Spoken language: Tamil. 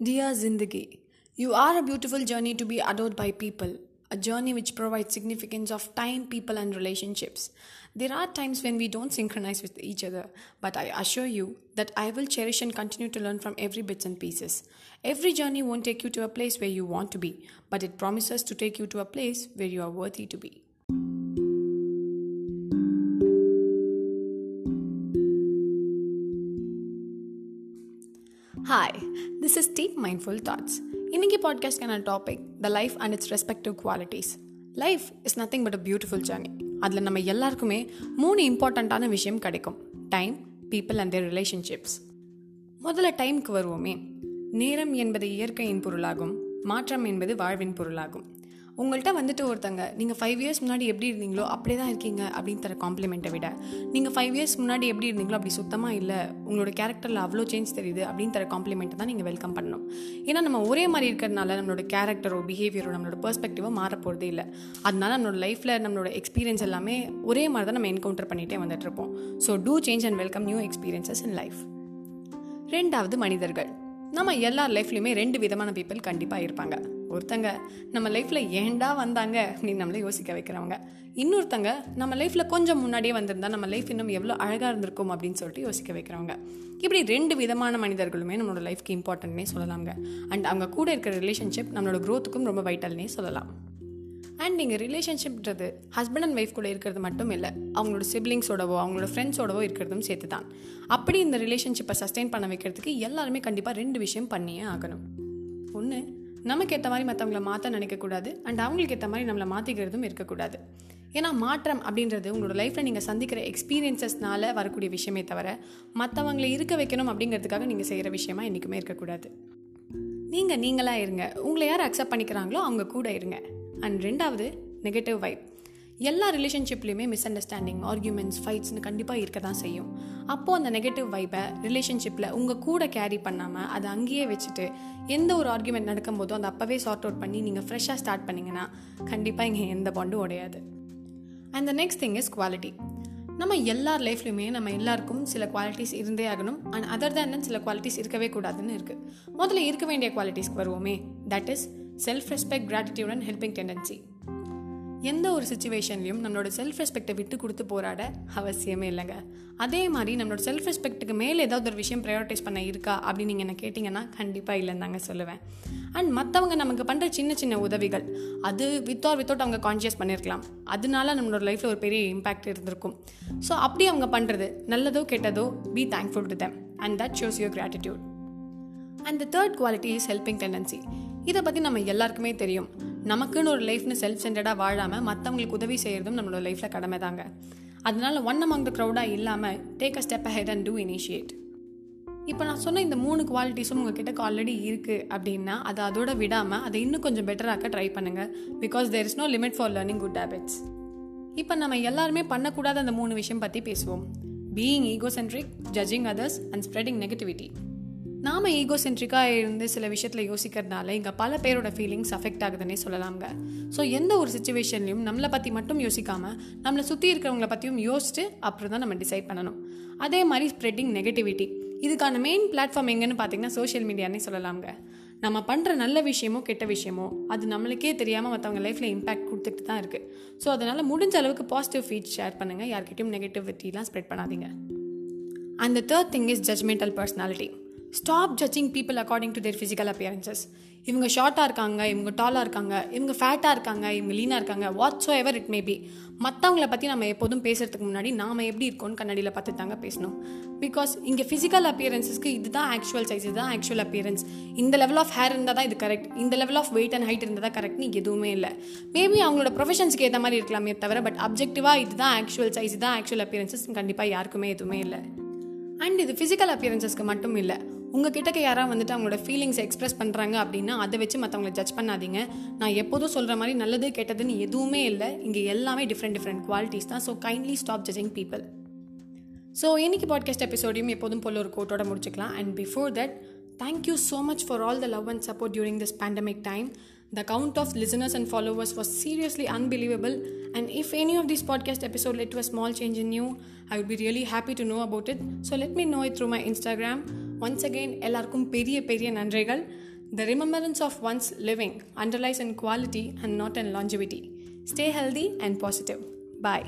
Dear Zindagi, you are a beautiful journey to be adored by people, a journey which provides significance of time, people, and relationships. There are times when we don't synchronize with each other, but I assure you that I will cherish and continue to learn from every bits and pieces. Every journey won't take you to a place where you want to be, but it promises to take you to a place where you are worthy to be. Hi this is deep mindful thoughts இன்னைக்கு பாட்காஸ்ட்கான topic the life and its respective qualities life is nothing but a beautiful journey அதில் நம்ம எல்லாருக்குமே மூணு இம்பார்ட்டண்ட்டான விஷயம் கிடைக்கும். Time people and their relationships முதல்ல டைம்க்கு வருவோமே. நேரம் என்பது இயற்கையின் பொருளாகும் மாற்றம் என்பது வாழ்வின் பொருளாகும். உங்கள்கிட்ட வந்துட்டு ஒருத்தங்க நீங்கள் ஃபைவ் இயர்ஸ் முன்னாடி எப்படி இருந்தீங்களோ அப்படியே தான் இருக்கீங்க அப்படின்னு தர காம்ப்ளிமெண்ட்டை விட நீங்கள் ஃபைவ் இயர்ஸ் முன்னாடி எப்படி இருந்தீங்களோ அப்படி சுத்தமாக இல்லை உங்களோட கேரக்டரில் அவ்வளோ சேஞ்ச் தெரியுது அப்படின்னு தர காம்ப்ளிமெண்ட்டை தான் நீங்கள் வெல்கம் பண்ணணும். ஏன்னா நம்ம ஒரே மாதிரி இருக்கிறதுனால நம்மளோட கேரக்டரோ பிஹேவியரோ நம்மளோட பெர்ஸ்பெக்டிவோ மாறப்போகிறதே இல்லை. அதனால நம்மளோட லைஃப்பில் நம்மளோட எக்ஸ்பீரியன்ஸ் எல்லாமே ஒரே மாதிரி தான் நம்ம என்கவுண்டர் பண்ணிகிட்டே வந்துட்டுருப்போம் so to change and welcome new experiences in life ரெண்டாவது மனிதர்கள். நம்ம எல்லார் லைஃப்லையுமே ரெண்டு விதமான பீப்புள் கண்டிப்பாக இருப்பாங்க. ஒருத்தங்க நம்ம லைஃப்பில் ஏண்டா வந்தாங்க அப்படின்னு நம்மளை யோசிக்க வைக்கிறவங்க. இன்னொருத்தங்க நம்ம லைஃப்பில் கொஞ்சம் முன்னாடியே வந்திருந்தா நம்ம லைஃப் இன்னும் எவ்வளோ அழகாக இருந்திருக்கும் அப்படின்னு சொல்லிட்டு யோசிக்க வைக்கிறவங்க. இப்படி ரெண்டு விதமான மனிதர்களுமே நம்மளோட லைஃப்க்கு இம்பார்ட்டன்ட்னே சொல்லலாங்க அண்ட் அவங்க கூட இருக்கிற ரிலேஷன்ஷிப் நம்மளோட க்ரோத்துக்கும் ரொம்ப வைட்டல்னே சொல்லலாம். அண்ட் நீங்கள் ரிலேஷன்ஷிப்ன்றது ஹஸ்பண்ட் அண்ட் ஒய்ஃப் கூட இருக்கிறது மட்டும் இல்லை அவங்களோட சிப்ளிங்ஸோடவோ அவங்களோட ஃப்ரெண்ட்ஸோடவோ இருக்கிறதும் சேர்த்து தான் அப்படி இந்த ரிலேஷன்ஷிப்பை சஸ்டெயின் பண்ண வைக்கிறதுக்கு எல்லாருமே கண்டிப்பாக ரெண்டு விஷயம் பண்ணியே ஆகணும். நமக்கு ஏற்ற மாதிரி மற்றவங்கள மாற்ற நினைக்கக்கூடாது. அண்ட் அவங்களுக்கு ஏற்ற மாதிரி நம்மளை மாற்றிக்கிறதும் இருக்கக்கூடாது. ஏன்னா மாற்றம் அப்படின்றது உங்களோட லைஃப்பில் நீங்கள் சந்திக்கிற எக்ஸ்பீரியன்சஸ்னால வரக்கூடிய விஷயமே தவிர மற்றவங்களை இருக்க வைக்கணும் அப்படிங்கிறதுக்காக நீங்கள் செய்கிற விஷயமா என்றைக்குமே இருக்கக்கூடாது. நீங்கள் நீங்களாக இருங்க. உங்களை யார் அக்செப்ட் பண்ணிக்கிறாங்களோ அவங்க கூட இருங்க. அண்ட் ரெண்டாவது நெகட்டிவ் வைப் எல்லா ரிலேஷன்ஷிப்லேயுமே மிஸ் அண்டர்ஸ்டாண்டிங் ஆர்கியூமெண்ட்ஸ் ஃபைட்ஸ்னு கண்டிப்பாக இருக்க தான் செய்யும். அப்போது அந்த நெகட்டிவ் வைப்பை ரிலேஷன்ஷிப்பில் உங்கள் கூட கேரி பண்ணாமல் அதை அங்கேயே வச்சுட்டு எந்த ஒரு ஆர்கியூமெண்ட் நடக்கும்போதோ அதை அப்போவே சார்ட் அவுட் பண்ணி நீங்கள் ஃப்ரெஷ்ஷாக ஸ்டார்ட் பண்ணிங்கன்னா கண்டிப்பாக இங்கே எந்த பாண்டும் உடையாது. And the next thing is quality நம்ம எல்லார் லைஃப்லையுமே நம்ம எல்லாருக்கும் சில குவாலிட்டிஸ் இருந்தே ஆகணும். அண்ட் அதர் தேன் சில குவாலிட்டிஸ் இருக்கவே கூடாதுன்னு இருக்குது முதல்ல இருக்க வேண்டிய குவாலிட்டிஸ்க்கு வருவோமே. That is self respect gratitude and helping tendency எந்த ஒரு சுச்சுவேஷன்லையும் நம்மளோட செல்ஃப் ரெஸ்பெக்டை விட்டு கொடுத்து போராட அவசியமே இல்லைங்க. அதே மாதிரி நம்மளோட செல்ஃப் ரெஸ்பெக்ட்டுக்கு மேலே ஏதாவது ஒரு விஷயம் ப்ரையாரிட்டைஸ் பண்ண இருக்கா அப்படின்னு நீங்கள் என்ன கேட்டிங்கன்னா கண்டிப்பாக இல்லைன்னு தாங்க சொல்லுவேன். அண்ட் மற்றவங்க நமக்கு பண்ணுற சின்ன சின்ன உதவிகள் அது வித் ஆர் வித்தவுட் அவங்க கான்ஷியஸ் பண்ணியிருக்கலாம் அதனால நம்மளோட லைஃப்பில் ஒரு பெரிய இம்பாக்ட் இருந்திருக்கும். ஸோ அப்படி அவங்க பண்ணுறது நல்லதோ கெட்டதோ be thankful to them and that shows your gratitude and the third quality is helping tendency இதை பற்றி நம்ம எல்லாருக்குமே தெரியும். நமக்குன்னு ஒரு லைஃப்னு செல்ஃப் சென்டர்டாக வாழாமல் மற்றவங்களுக்கு உதவி செய்கிறதும் நம்மளோட லைஃப்பில் கடமை தாங்க. அதனால ஒன் அமங் த க்ரௌடாக இல்லாமல் take a step ahead and do initiate இப்போ நான் சொன்ன இந்த மூணு குவாலிட்டிஸும் உங்ககிட்ட ஆல்ரெடி இருக்குது அப்படின்னா அதை அதோட விடாமல் அதை இன்னும் கொஞ்சம் பெட்டராக்க ட்ரை பண்ணுங்கள் because there is no limit for learning good habits இப்போ நம்ம எல்லாருமே பண்ணக்கூடாத அந்த மூணு விஷயம் பற்றி பேசுவோம். Being egocentric judging others and spreading negativity நாம் ஈகோ சென்ட்ரிக்காக இருந்து சில விஷயத்தில் யோசிக்கிறதுனால இங்கே பல பேரோட ஃபீலிங்ஸ் அஃபெக்ட் ஆகுதுன்னே சொல்லலாங்க ஸோ எந்த ஒரு சுச்சுவேஷன்லையும் நம்மளை பற்றி மட்டும் யோசிக்காமல் நம்மளை சுற்றி இருக்கிறவங்கள பற்றியும் யோசிச்சுட்டு அப்புறம் தான் நம்ம டிசைட் பண்ணணும். அதே மாதிரி ஸ்ப்ரெட்டிங் நெகட்டிவிட்டி இதுக்கான மெயின் பிளாட்ஃபார்ம் எங்கன்னு பார்த்தீங்கன்னா சோஷியல் மீடியானே சொல்லலாங்க நம்ம பண்ணுற நல்ல விஷயமோ கெட்ட விஷயமோ அது நம்மளுக்கே தெரியாமல் மற்றவங்க லைஃப்பில் இம்பாக்ட் கொடுத்துட்டு தான் இருக்குது ஸோ அதனால் முடிஞ்ச அளவுக்கு பாசிட்டிவ் ஃபீட் ஷேர் பண்ணுங்கள் யார்கிட்டையும் நெகட்டிவிட்டிலாம் ஸ்ப்ரெட் பண்ணாதீங்க. அந்த third thing is judgmental personality stop judging people according to their physical appearances இவங்க ஷார்ட்டாக இருக்காங்க இவங்க டாலாக இருக்காங்க இவங்க ஃபேட்டாக இருக்காங்க இவங்க லீனாக இருக்காங்க whatsoever it may be மற்றவங்கள பற்றி நம்ம எப்போதும் பேசுறதுக்கு முன்னாடி நாம் எப்படி இருக்கோம்னு கண்ணாடியில் பார்த்து தாங்க பேசணும். பிகாஸ் இங்கே ஃபிசிக்கல் அப்பியரன்ஸஸ்க்கு இதுதான் ஆக்சுவல் சைஸ் இதுதான் ஆக்சுவல் அப்பியரன்ஸ் இந்த லெவல் ஆஃப் ஹேர் இருந்தால் தான் இது கரெக்ட் இந்த level of weight and height இருந்தால் தான் கரெக்ட்னு எதுவுமே இல்லை. மேபி அவங்களோட ப்ரொஃபஷன்ஸ்க்கு ஏற்ற மாதிரி இருக்கலாமே தவிர பட் அப்ஜெக்டிவாக இதுதான் ஆக்சுவல் சைஸ் இதுதான் ஆக்சுவல் அப்பியரன்ஸஸ் கண்டிப்பாக யாருக்குமே எதுவுமே இல்லை. அண்ட் இது ஃபிசிக்கல் அப்பியரன்ஸஸ்க்கு மட்டும் இல்லை. உங்கள் கிட்டக்க யாராவது வந்துட்டு அவங்களோட ஃபீலிங்ஸ் எக்ஸ்பிரஸ் பண்ணுறாங்க அப்படின்னா அதை வச்சு மற்றவங்களை ஜட்ஜ் பண்ணாதீங்க. நான் எப்போதும் சொல்கிற மாதிரி நல்லது கெட்டதுன்னு எதுவுமே இல்லை. இங்கே எல்லாமே டிஃப்ரெண்ட் டிஃப்ரெண்ட் குவாலிட்டிஸ் தான். So kindly stop judging people so இன்னைக்கு பாட்காஸ்ட் எபிசோடையும் எப்போதும் போல ஒரு கோட்டோட முடிச்சுக்கலாம். And before that thank you so much for all the love and support during this pandemic time The count of listeners and followers was seriously unbelievable, and if any of this podcast episode led to a small change in you, I would be really happy to know about it. So let me know it through my Instagram. Once again, எல்லாருக்கும் பெரிய பெரிய நன்றிகள் The remembrance of one's living underlies in quality and not in longevity. Stay healthy and positive. Bye.